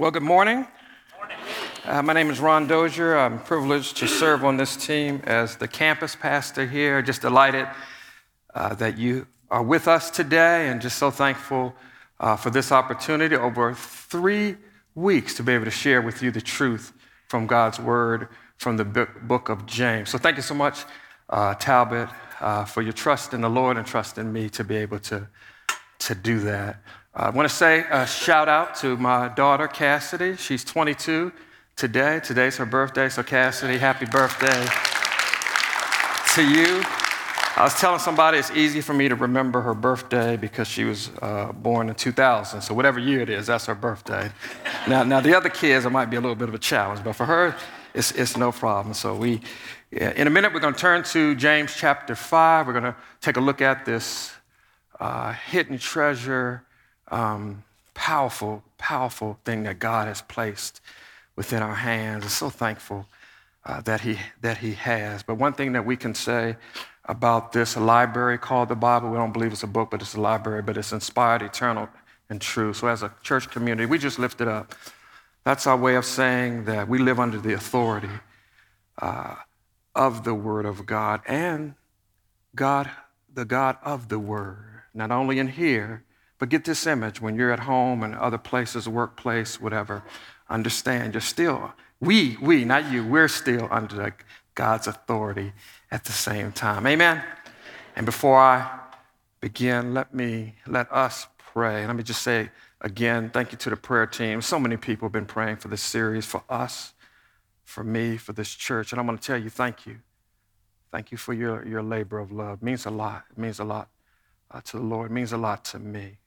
Well, good morning. Uh, my name is Ron Dozier. I'm privileged to serve on this team as the campus pastor here. Just delighted uh, that you are with us today and just so thankful uh, for this opportunity over three weeks to be able to share with you the truth from God's word from the book of James. So thank you so much, uh, Talbot, uh, for your trust in the Lord and trust in me to be able to, to do that. I want to say a shout out to my daughter, Cassidy. She's 22 today. Today's her birthday, so Cassidy, happy birthday to you. I was telling somebody it's easy for me to remember her birthday because she was uh, born in 2000. So whatever year it is, that's her birthday. now, now the other kids, it might be a little bit of a challenge, but for her, it's, it's no problem. So we, in a minute, we're going to turn to James chapter 5. We're going to take a look at this uh, hidden treasure, um, powerful, powerful thing that God has placed within our hands. I'm so thankful uh, that, he, that He has. But one thing that we can say about this library called the Bible, we don't believe it's a book, but it's a library, but it's inspired, eternal, and true. So as a church community, we just lift it up. That's our way of saying that we live under the authority uh, of the Word of God and God, the God of the Word, not only in here, but get this image when you're at home and other places, workplace, whatever. Understand you're still, we, we, not you, we're still under God's authority at the same time. Amen? And before I begin, let me, let us pray. Let me just say, Again, thank you to the prayer team. So many people have been praying for this series, for us, for me, for this church. And I'm going to tell you, thank you. Thank you for your, your labor of love. It means a lot. It means a lot uh, to the Lord. It means a lot to me.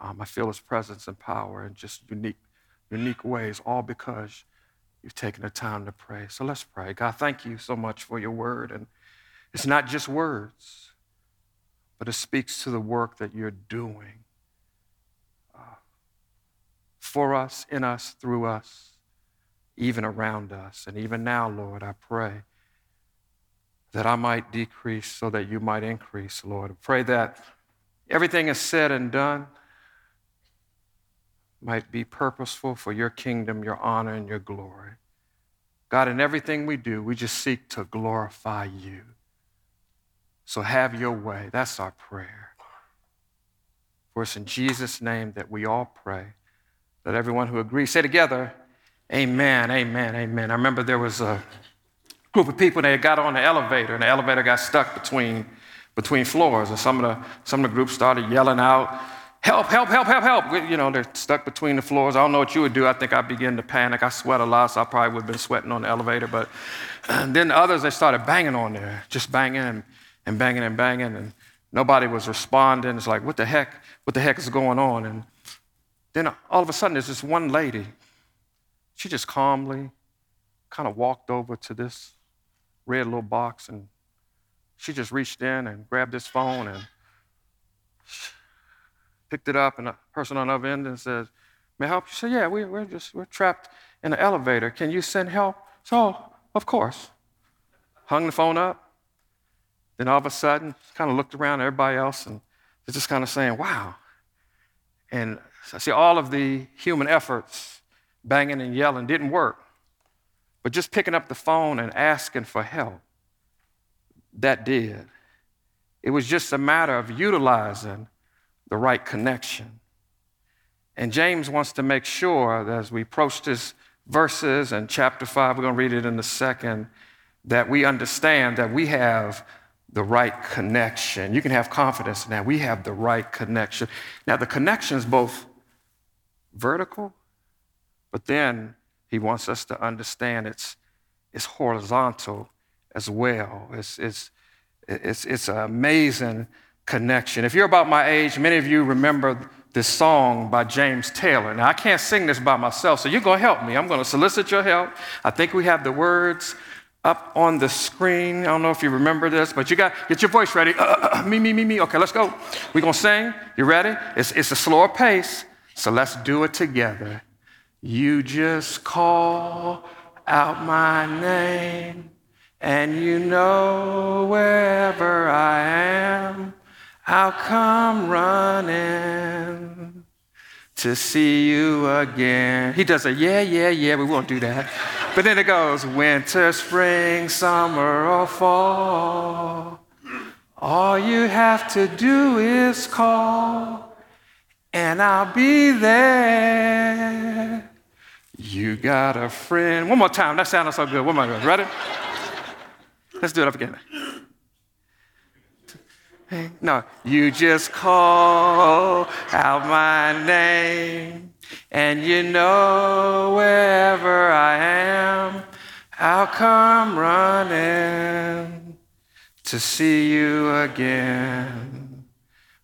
Um, I feel His presence and power in just unique, unique ways, all because you've taken the time to pray. So let's pray. God, thank you so much for your word. And it's not just words, but it speaks to the work that you're doing for us, in us, through us, even around us. And even now, Lord, I pray that I might decrease so that you might increase, Lord. I pray that everything is said and done might be purposeful for your kingdom, your honor, and your glory. God, in everything we do, we just seek to glorify you. So have your way. That's our prayer. For it's in Jesus' name that we all pray. Let everyone who agrees say together, Amen, amen, amen. I remember there was a group of people that got on the elevator, and the elevator got stuck between, between floors. And some of, the, some of the group started yelling out, Help, help, help, help, help. You know, they're stuck between the floors. I don't know what you would do. I think I'd begin to panic. I sweat a lot, so I probably would have been sweating on the elevator. But then the others, they started banging on there, just banging and, and banging and banging. And nobody was responding. It's like, what the heck? What the heck is going on? And then all of a sudden, there's this one lady. She just calmly kind of walked over to this red little box and she just reached in and grabbed this phone and picked it up. And a person on the other end and said, May I help you? Said, Yeah, we, we're just we're trapped in an elevator. Can you send help? So, of course. Hung the phone up. Then all of a sudden, kind of looked around at everybody else and they're just kind of saying, Wow. And I see all of the human efforts, banging and yelling, didn't work. But just picking up the phone and asking for help, that did. It was just a matter of utilizing the right connection. And James wants to make sure that as we approach this verses and chapter 5, we're going to read it in a second, that we understand that we have the right connection. You can have confidence in that. We have the right connection. Now, the connection is both vertical, but then he wants us to understand it's, it's horizontal as well. It's, it's, it's, it's amazing connection. If you're about my age, many of you remember this song by James Taylor. Now, I can't sing this by myself, so you're going to help me. I'm going to solicit your help. I think we have the words up on the screen. I don't know if you remember this, but you got get your voice ready. Uh, uh, uh me, me, me, me. Okay, let's go. We're gonna sing. You ready? It's, it's a slower pace, so let's do it together. You just call out my name, and you know wherever I am, I'll come running to see you again. He does a yeah, yeah, yeah, we won't do that. But then it goes winter, spring, summer, or fall. All you have to do is call, and I'll be there. You got a friend. One more time. That sounded so good. One more time. Ready? Let's do it up again. No, you just call out my name, and you know wherever I am, I'll come running to see you again.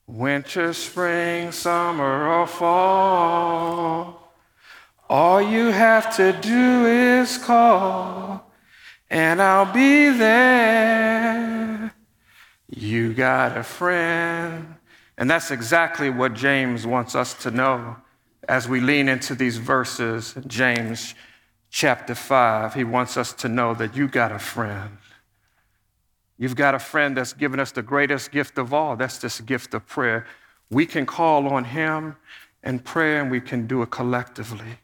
Winter, spring, summer, or fall. All you have to do is call, and I'll be there. You got a friend. And that's exactly what James wants us to know as we lean into these verses. James chapter 5, he wants us to know that you got a friend. You've got a friend that's given us the greatest gift of all. That's this gift of prayer. We can call on him in prayer and we can do it collectively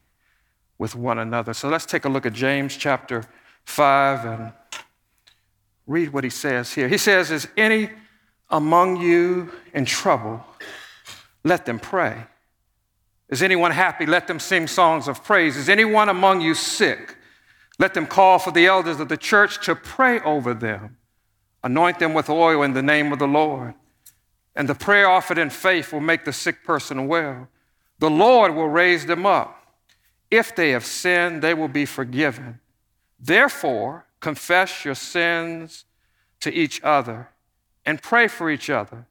with one another. So let's take a look at James chapter 5 and Read what he says here. He says, Is any among you in trouble? Let them pray. Is anyone happy? Let them sing songs of praise. Is anyone among you sick? Let them call for the elders of the church to pray over them. Anoint them with oil in the name of the Lord. And the prayer offered in faith will make the sick person well. The Lord will raise them up. If they have sinned, they will be forgiven. Therefore, confess your sins to each other and pray for each other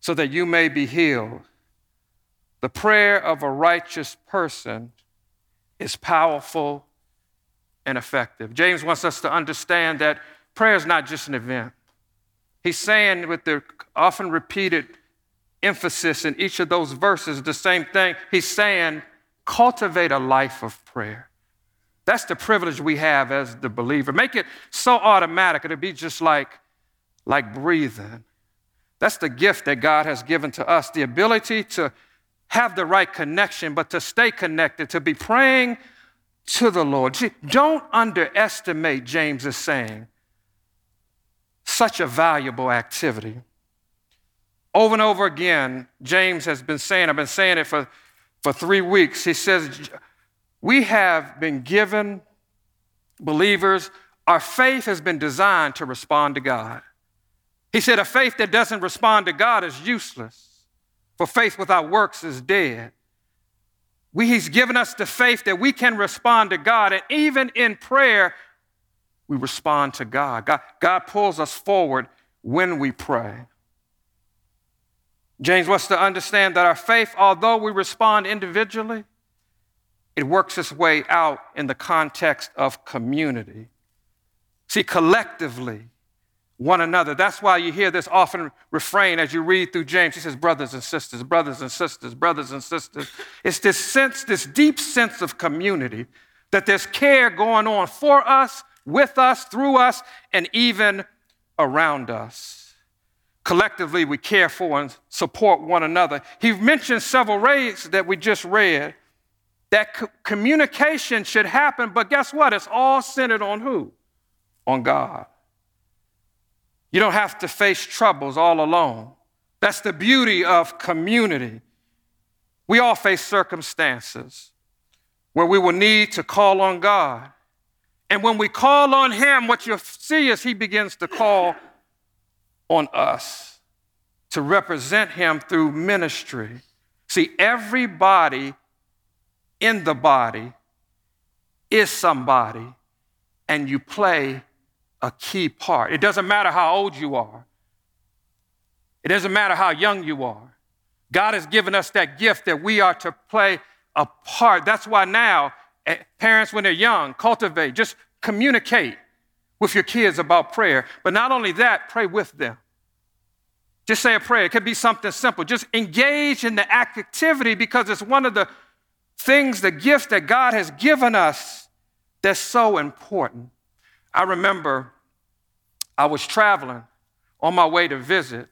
so that you may be healed. The prayer of a righteous person is powerful and effective. James wants us to understand that prayer is not just an event. He's saying with the often repeated emphasis in each of those verses the same thing. He's saying, cultivate a life of prayer. That's the privilege we have as the believer. Make it so automatic, it'll be just like, like breathing. That's the gift that God has given to us the ability to have the right connection, but to stay connected, to be praying to the Lord. Don't underestimate, James is saying, such a valuable activity. Over and over again, James has been saying, I've been saying it for, for three weeks. He says, we have been given, believers, our faith has been designed to respond to God. He said, A faith that doesn't respond to God is useless, for faith without works is dead. We, he's given us the faith that we can respond to God, and even in prayer, we respond to God. God, God pulls us forward when we pray. James wants to understand that our faith, although we respond individually, it works its way out in the context of community. See, collectively, one another. That's why you hear this often refrain as you read through James. He says, brothers and sisters, brothers and sisters, brothers and sisters. It's this sense, this deep sense of community that there's care going on for us, with us, through us, and even around us. Collectively, we care for and support one another. He mentioned several ways that we just read that co- communication should happen, but guess what? It's all centered on who? On God. You don't have to face troubles all alone. That's the beauty of community. We all face circumstances where we will need to call on God. And when we call on Him, what you'll see is He begins to call on us to represent Him through ministry. See, everybody in the body is somebody, and you play a key part. It doesn't matter how old you are, it doesn't matter how young you are. God has given us that gift that we are to play a part. That's why now, eh, parents, when they're young, cultivate, just communicate with your kids about prayer. But not only that, pray with them. Just say a prayer. It could be something simple. Just engage in the activity because it's one of the things, the gift that God has given us that's so important. I remember I was traveling on my way to visit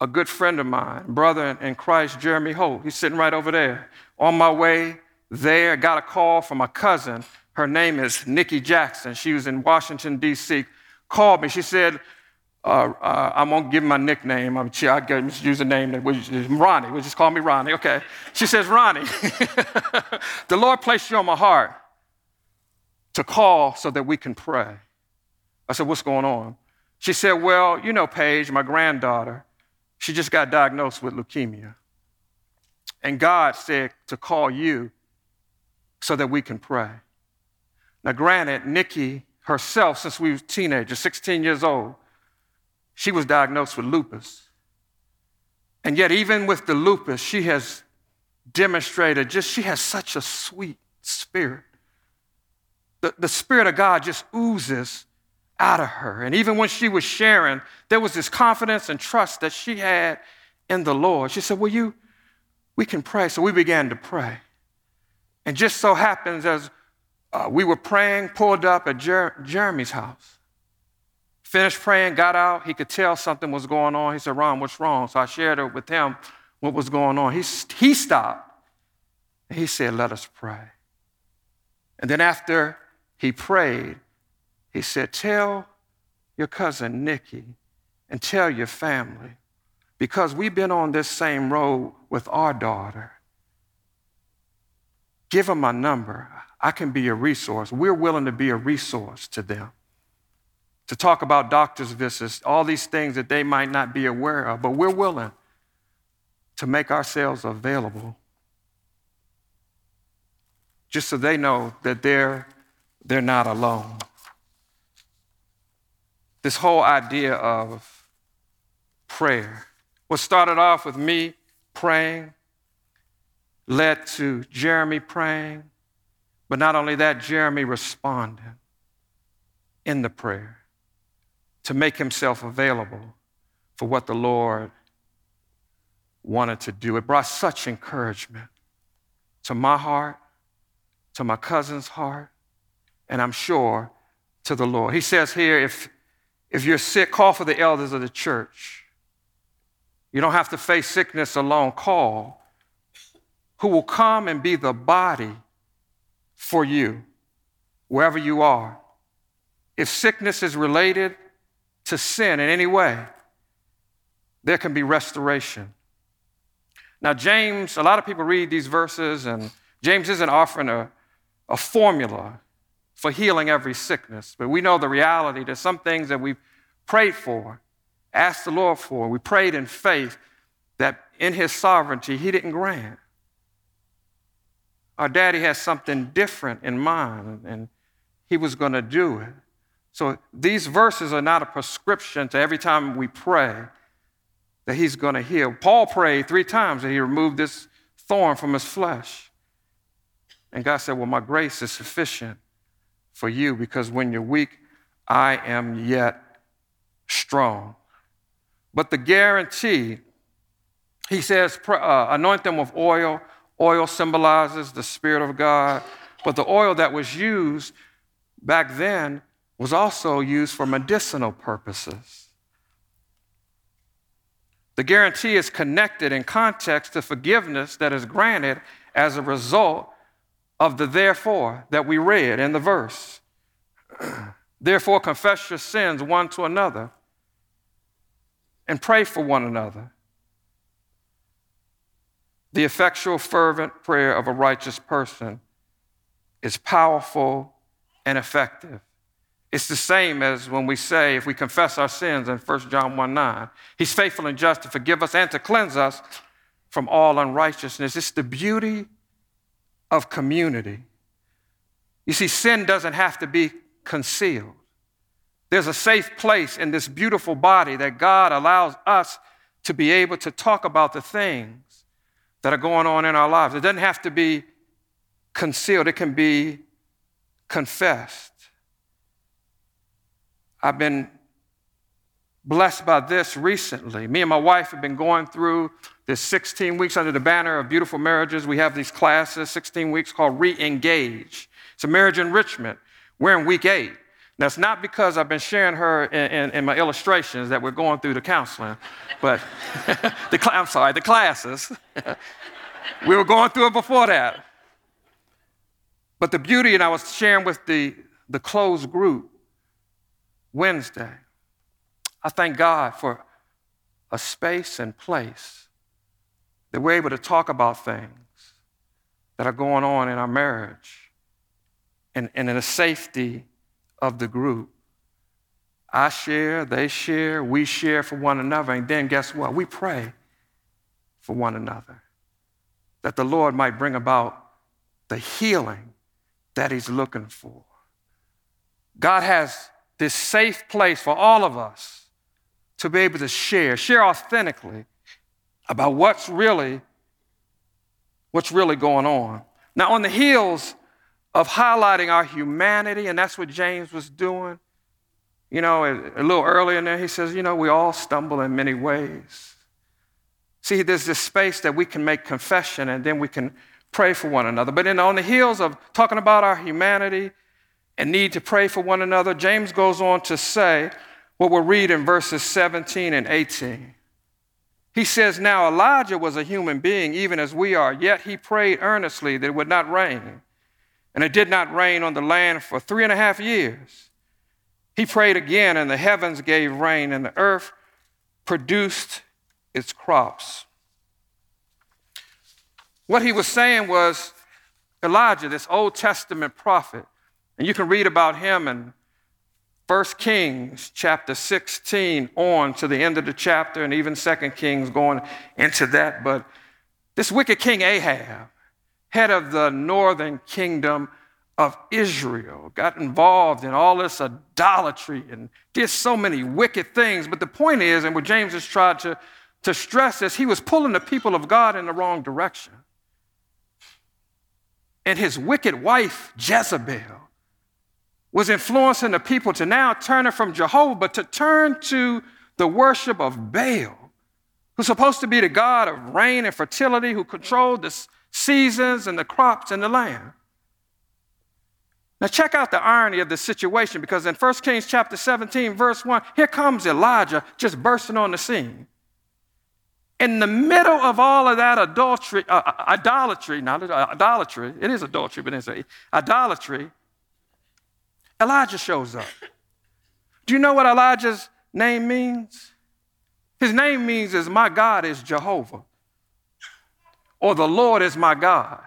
a good friend of mine, brother in Christ, Jeremy Holt. He's sitting right over there. On my way there, got a call from a cousin. Her name is Nikki Jackson. She was in Washington, D.C. Called me. She said, uh, uh, I won't give my nickname. I'm, she, I use a name that was Ronnie. We just call me Ronnie. Okay. She says, Ronnie, the Lord placed you on my heart to call so that we can pray. I said, What's going on? She said, Well, you know, Paige, my granddaughter, she just got diagnosed with leukemia. And God said to call you so that we can pray. Now, granted, Nikki herself, since we were teenagers, 16 years old, she was diagnosed with lupus. And yet, even with the lupus, she has demonstrated just, she has such a sweet spirit. The, the Spirit of God just oozes out of her. And even when she was sharing, there was this confidence and trust that she had in the Lord. She said, Well, you, we can pray. So we began to pray. And just so happens, as uh, we were praying, pulled up at Jer- Jeremy's house. Finished praying, got out. He could tell something was going on. He said, Ron, what's wrong? So I shared it with him what was going on. He, he stopped. He said, Let us pray. And then after he prayed, he said, Tell your cousin Nikki and tell your family because we've been on this same road with our daughter. Give them my number. I can be a resource. We're willing to be a resource to them. To talk about doctor's visits, all these things that they might not be aware of, but we're willing to make ourselves available just so they know that they're, they're not alone this whole idea of prayer. What started off with me praying led to Jeremy praying, but not only that, Jeremy responded in the prayer to make himself available for what the Lord wanted to do. It brought such encouragement to my heart, to my cousin's heart, and I'm sure to the Lord. He says here, if if you're sick, call for the elders of the church. You don't have to face sickness alone. Call who will come and be the body for you wherever you are. If sickness is related to sin in any way, there can be restoration. Now, James, a lot of people read these verses, and James isn't offering a, a formula for healing every sickness. But we know the reality There's some things that we've prayed for, asked the Lord for, we prayed in faith that in His sovereignty, He didn't grant. Our daddy has something different in mind, and He was going to do it. So these verses are not a prescription to every time we pray that He's going to heal. Paul prayed three times that He removed this thorn from His flesh. And God said, Well, my grace is sufficient for you because when you're weak, I am yet strong. But the guarantee, he says, uh, anoint them with oil. Oil symbolizes the Spirit of God. But the oil that was used back then was also used for medicinal purposes. The guarantee is connected in context to forgiveness that is granted as a result of the therefore that we read in the verse. therefore, confess your sins one to another and pray for one another. The effectual, fervent prayer of a righteous person is powerful and effective. It's the same as when we say, if we confess our sins in 1 John 1 9, He's faithful and just to forgive us and to cleanse us from all unrighteousness. It's the beauty of community. You see, sin doesn't have to be concealed. There's a safe place in this beautiful body that God allows us to be able to talk about the things that are going on in our lives. It doesn't have to be concealed, it can be confessed. I've been blessed by this recently. Me and my wife have been going through this 16 weeks under the banner of beautiful marriages. We have these classes, 16 weeks called Re Engage. It's a marriage enrichment. We're in week eight. That's not because I've been sharing her in, in, in my illustrations that we're going through the counseling, but the, I'm sorry, the classes. we were going through it before that. But the beauty, and I was sharing with the, the closed group Wednesday, I thank God for a space and place that we're able to talk about things that are going on in our marriage and, and in the safety of the group. I share, they share, we share for one another, and then guess what? We pray for one another that the Lord might bring about the healing that He's looking for. God has this safe place for all of us to be able to share, share authentically about what's really what's really going on. Now on the heels of highlighting our humanity and that's what James was doing, you know, a, a little earlier in there he says, you know, we all stumble in many ways. See, there's this space that we can make confession and then we can pray for one another. But then on the heels of talking about our humanity and need to pray for one another, James goes on to say what we'll read in verses 17 and 18. He says, Now Elijah was a human being, even as we are, yet he prayed earnestly that it would not rain. And it did not rain on the land for three and a half years. He prayed again, and the heavens gave rain, and the earth produced its crops. What he was saying was Elijah, this Old Testament prophet, and you can read about him in 1 Kings chapter 16 on to the end of the chapter, and even 2 Kings going into that. But this wicked king Ahab, head of the northern kingdom of Israel, got involved in all this idolatry and did so many wicked things. But the point is, and what James has tried to, to stress is, he was pulling the people of God in the wrong direction. And his wicked wife, Jezebel, was influencing the people to now turn from Jehovah, but to turn to the worship of Baal, who's supposed to be the God of rain and fertility, who controlled the seasons and the crops in the land. Now check out the irony of the situation because in 1 Kings chapter 17, verse 1, here comes Elijah just bursting on the scene. In the middle of all of that adultery, uh, uh idolatry, not idolatry, it is adultery, but it's idolatry, Elijah shows up. Do you know what Elijah's name means? His name means is my God is Jehovah, or the Lord is my God.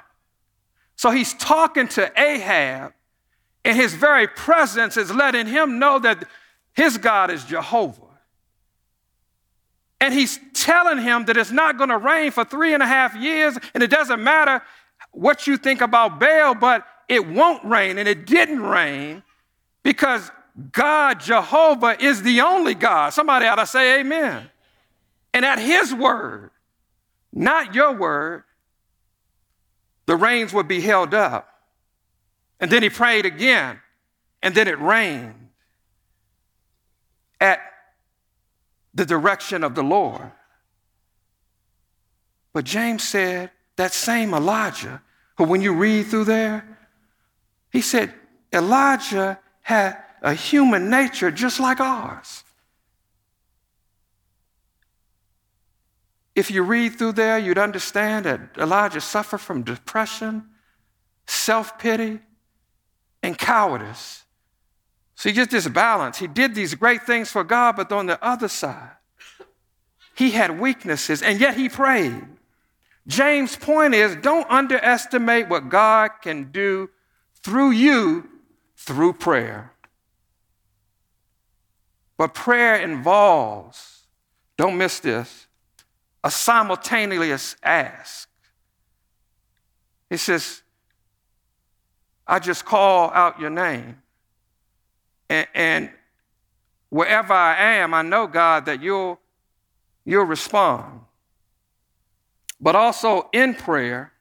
So he's talking to Ahab, and his very presence is letting him know that his God is Jehovah. And he's telling him that it's not going to rain for three and a half years, and it doesn't matter what you think about Baal, but it won't rain, and it didn't rain because God, Jehovah, is the only God. Somebody ought to say amen. And at his word, not your word, the rains would be held up. And then he prayed again, and then it rained at the direction of the Lord. But James said that same Elijah, who when you read through there, he said, Elijah had a human nature just like ours. If you read through there, you'd understand that Elijah suffered from depression, self pity, and cowardice. See, just this balance. He did these great things for God, but on the other side, he had weaknesses, and yet he prayed. James' point is don't underestimate what God can do through you through prayer. But prayer involves, don't miss this, a simultaneous ask. He says, I just call out your name. And, and, wherever I am, I know, God, that you'll, you'll respond. But also in prayer,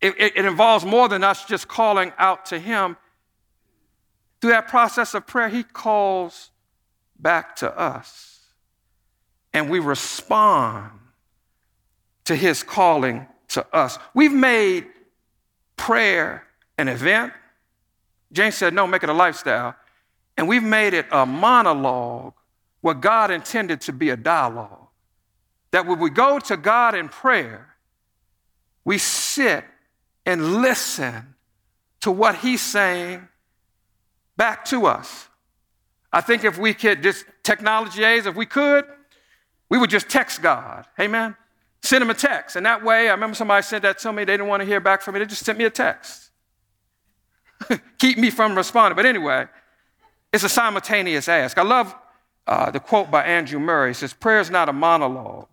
it, it, it involves more than us just calling out to Him. Through that process of prayer, He calls back to us. And we respond to His calling to us. We've made prayer an event. James said, no, make it a lifestyle. And we've made it a monologue what God intended to be a dialogue. That when we go to God in prayer, we sit and listen to what He's saying back to us. I think if we could, just technology age, if we could, we would just text God. Amen? Send him a text. And that way, I remember somebody sent that to me. They didn't want to hear back from me. They just sent me a text. Keep me from responding. But anyway, it's a simultaneous ask. I love uh, the quote by Andrew Murray. It says, Prayer is not a monologue,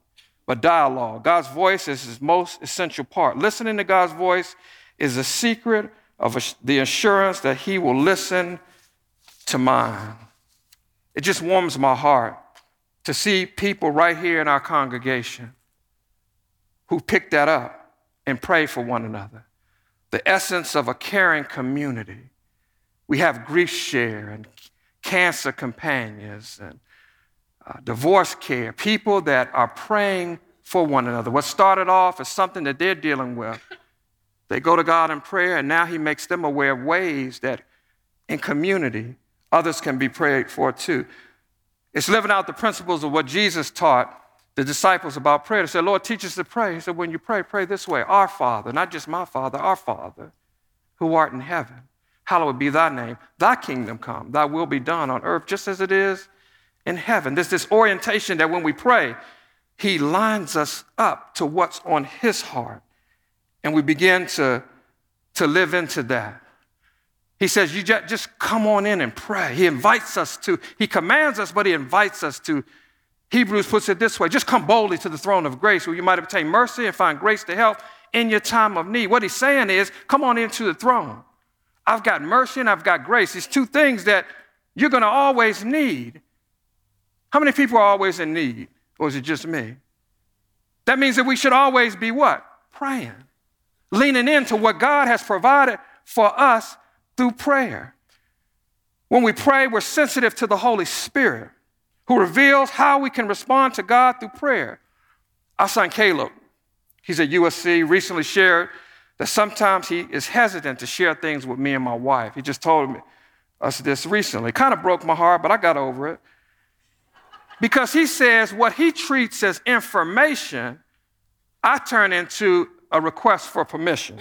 but dialogue. God's voice is his most essential part. Listening to God's voice is the secret of the assurance that he will listen to mine. It just warms my heart to see people right here in our congregation who pick that up and pray for one another. The essence of a caring community. We have grief share and cancer companions and uh, divorce care, people that are praying for one another. What started off as something that they're dealing with, they go to God in prayer, and now He makes them aware of ways that in community others can be prayed for too. It's living out the principles of what Jesus taught the disciples about prayer. They said, Lord, teach us to pray. He said, when you pray, pray this way Our Father, not just my Father, our Father, who art in heaven. Hallowed be thy name. Thy kingdom come. Thy will be done on earth just as it is in heaven. There's this orientation that when we pray, he lines us up to what's on his heart. And we begin to, to live into that. He says, You just come on in and pray. He invites us to, He commands us, but He invites us to. Hebrews puts it this way just come boldly to the throne of grace where you might obtain mercy and find grace to help in your time of need. What He's saying is, come on into the throne. I've got mercy and I've got grace. These two things that you're going to always need. How many people are always in need? Or is it just me? That means that we should always be what? Praying, leaning into what God has provided for us through prayer. When we pray, we're sensitive to the Holy Spirit who reveals how we can respond to God through prayer. Our son Caleb, he's at USC, recently shared that sometimes he is hesitant to share things with me and my wife. He just told me us this recently. It kind of broke my heart, but I got over it. Because he says what he treats as information, I turn into a request for permission.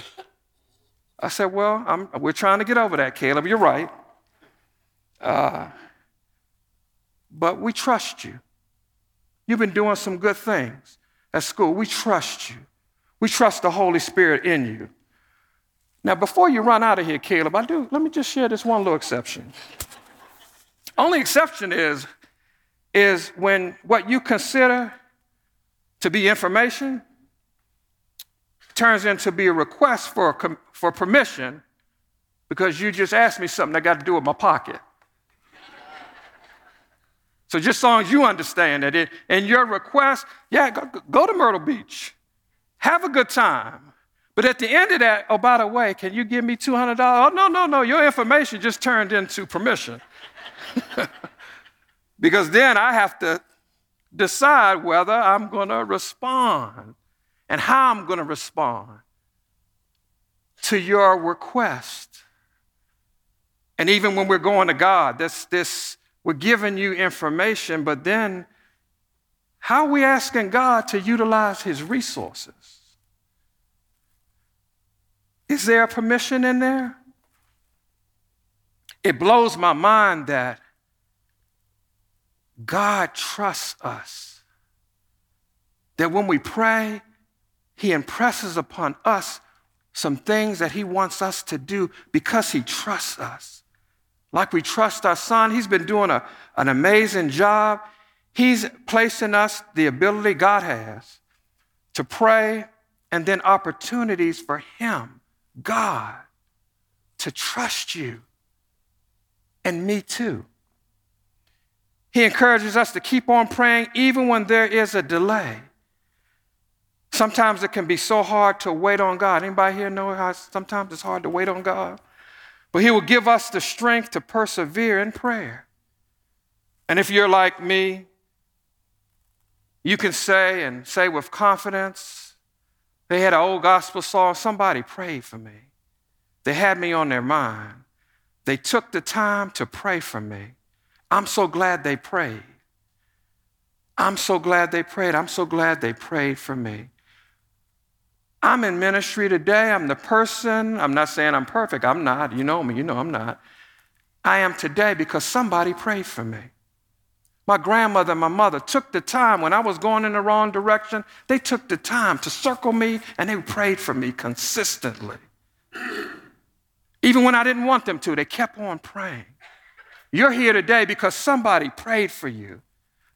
I said, Well, I'm, we're trying to get over that, Caleb. You're right. Uh, but we trust you. You've been doing some good things at school. We trust you. We trust the Holy Spirit in you. Now, before you run out of here, Caleb, I do, let me just share this one little exception. Only exception is, is when what you consider to be information turns into be a request for, for permission because you just asked me something that got to do with my pocket. So just long as you understand that it, and your request, yeah, go, go to Myrtle Beach. Have a good time. But at the end of that, oh, by the way, can you give me $200? Oh, no, no, no. Your information just turned into permission. because then I have to decide whether I'm going to respond and how I'm going to respond to your request. And even when we're going to God, this, this, we're giving you information, but then how are we asking God to utilize his resources? Is there a permission in there? It blows my mind that God trusts us. That when we pray, he impresses upon us some things that He wants us to do because He trusts us. Like we trust our son, He's been doing a, an amazing job. He's placing us the ability God has to pray and then opportunities for Him, God, to trust you and me too. He encourages us to keep on praying even when there is a delay. Sometimes it can be so hard to wait on God. Anybody here know how sometimes it's hard to wait on God? But He will give us the strength to persevere in prayer. And if you're like me, you can say and say with confidence, they had an old gospel song, somebody prayed for me. They had me on their mind. They took the time to pray for me. I'm so glad they prayed. I'm so glad they prayed. I'm so glad they prayed for me. I'm in ministry today. I'm the person. I'm not saying I'm perfect. I'm not. You know me. You know I'm not. I am today because somebody prayed for me. My grandmother and my mother took the time when I was going in the wrong direction, they took the time to circle me and they prayed for me consistently. Even when I didn't want them to, they kept on praying. You're here today because somebody prayed for you.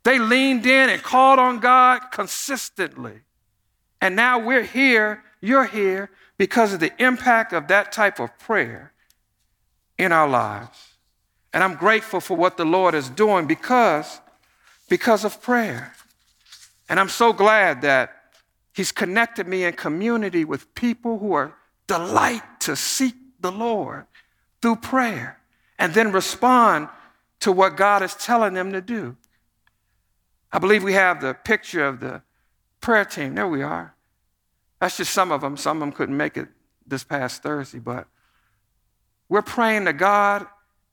They leaned in and called on God consistently. And now we're here, you're here because of the impact of that type of prayer in our lives. And I'm grateful for what the Lord is doing because, because of prayer. And I'm so glad that He's connected me in community with people who are delight to seek the Lord through prayer and then respond to what God is telling them to do. I believe we have the picture of the prayer team. There we are. That's just some of them. Some of them couldn't make it this past Thursday, but we're praying to God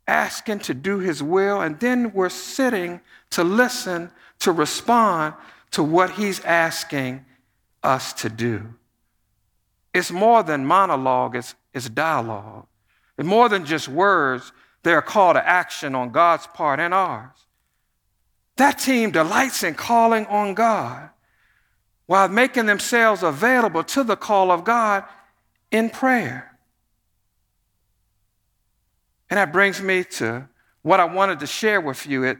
asking to do his will, and then we're sitting to listen, to respond to what he's asking us to do. It's more than monologue, it's, it's dialogue. It's more than just words, they're a call to action on God's part and ours. That team delights in calling on God while making themselves available to the call of God in prayer. And that brings me to what I wanted to share with you. It,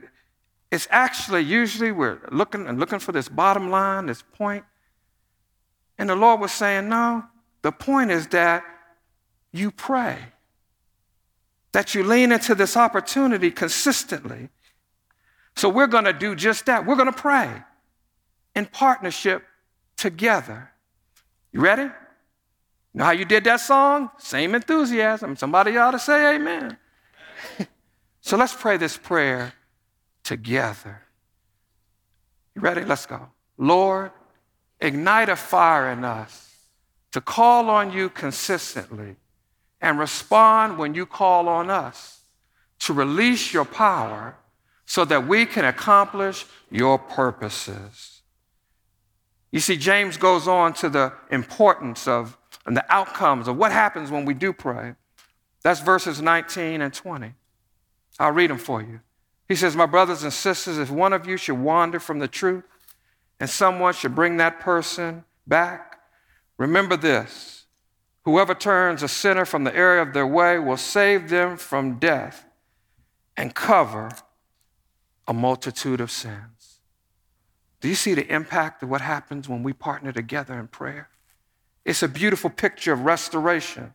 it's actually usually we're looking and looking for this bottom line, this point. And the Lord was saying, no, the point is that you pray, that you lean into this opportunity consistently. So we're going to do just that. We're going to pray in partnership together. You ready? You know how you did that song? Same enthusiasm. Somebody ought to say amen. so let's pray this prayer together. You ready? Let's go. Lord, ignite a fire in us to call on you consistently and respond when you call on us to release your power so that we can accomplish your purposes. You see, James goes on to the importance of and the outcomes of what happens when we do pray. That's verses 19 and 20. I'll read them for you. He says, My brothers and sisters, if one of you should wander from the truth and someone should bring that person back, remember this whoever turns a sinner from the error of their way will save them from death and cover a multitude of sins. Do you see the impact of what happens when we partner together in prayer? It's a beautiful picture of restoration.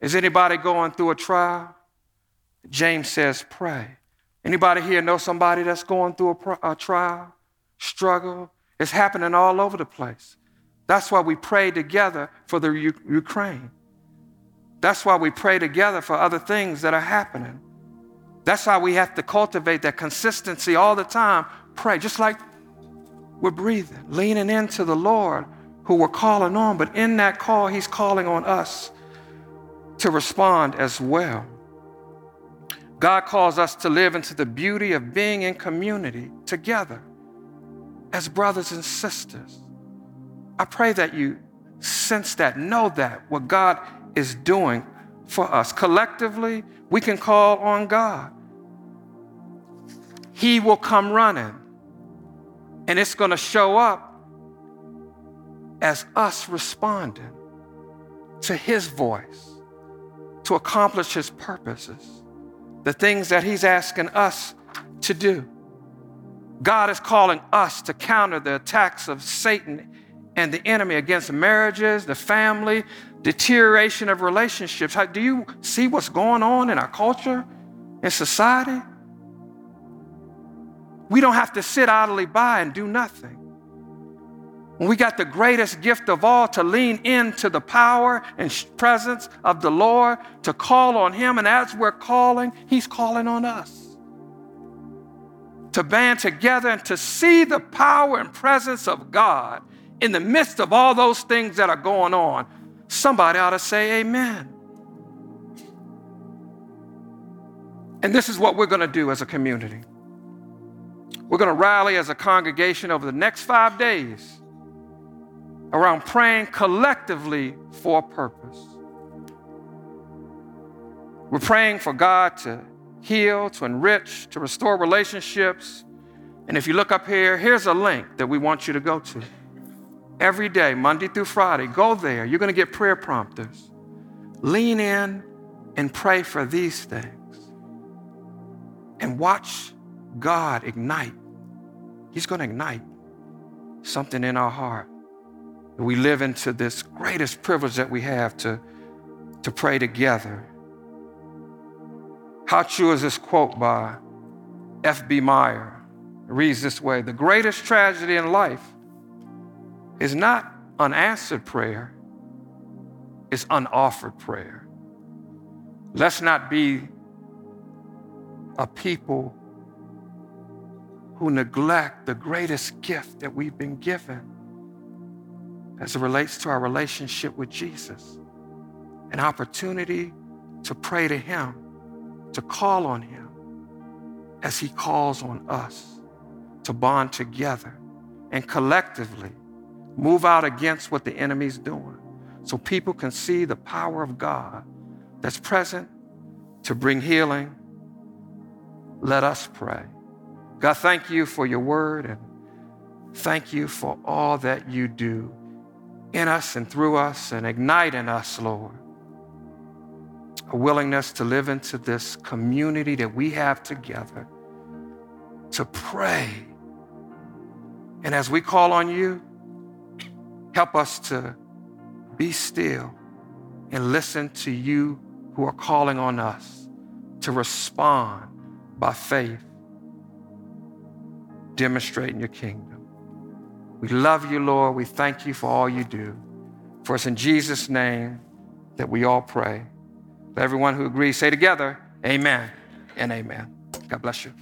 Is anybody going through a trial? James says, pray. Anybody here know somebody that's going through a, a trial, struggle? It's happening all over the place. That's why we pray together for the U- Ukraine. That's why we pray together for other things that are happening. That's why we have to cultivate that consistency all the time. Pray, just like we're breathing, leaning into the Lord who we're calling on, but in that call, He's calling on us to respond as well. God calls us to live into the beauty of being in community together as brothers and sisters. I pray that you sense that, know that, what God is doing for us. Collectively, we can call on God. He will come running, and it's going to show up as us responding to His voice to accomplish his purposes, the things that he's asking us to do. God is calling us to counter the attacks of Satan and the enemy against marriages, the family, deterioration of relationships. How, do you see what's going on in our culture, in society? We don't have to sit idly by and do nothing. When we got the greatest gift of all to lean into the power and presence of the Lord, to call on Him, and as we're calling, He's calling on us. To band together and to see the power and presence of God in the midst of all those things that are going on. Somebody ought to say, Amen. And this is what we're going to do as a community. We're going to rally as a congregation over the next five days around praying collectively for a purpose. We're praying for God to heal, to enrich, to restore relationships. And if you look up here, here's a link that we want you to go to. Every day, Monday through Friday, go there. You're going to get prayer prompters. Lean in and pray for these things. And watch God ignite. He's going to ignite something in our heart. We live into this greatest privilege that we have to, to pray together how true is this quote by F.B. Meyer? It reads this way The greatest tragedy in life is not unanswered prayer, it's unoffered prayer. Let's not be a people who neglect the greatest gift that we've been given as it relates to our relationship with Jesus an opportunity to pray to Him to call on Him as He calls on us to bond together and collectively move out against what the enemy's doing so people can see the power of God that's present to bring healing. Let us pray. God, thank you for your word and thank you for all that you do in us and through us and ignite in us, Lord a willingness to live into this community that we have together, to pray. And as we call on you, help us to be still and listen to you who are calling on us to respond by faith, demonstrating your kingdom. We love you, Lord. We thank you for all you do. For it's in Jesus' name that we all pray. Everyone who agrees, say together, Amen and Amen. God bless you.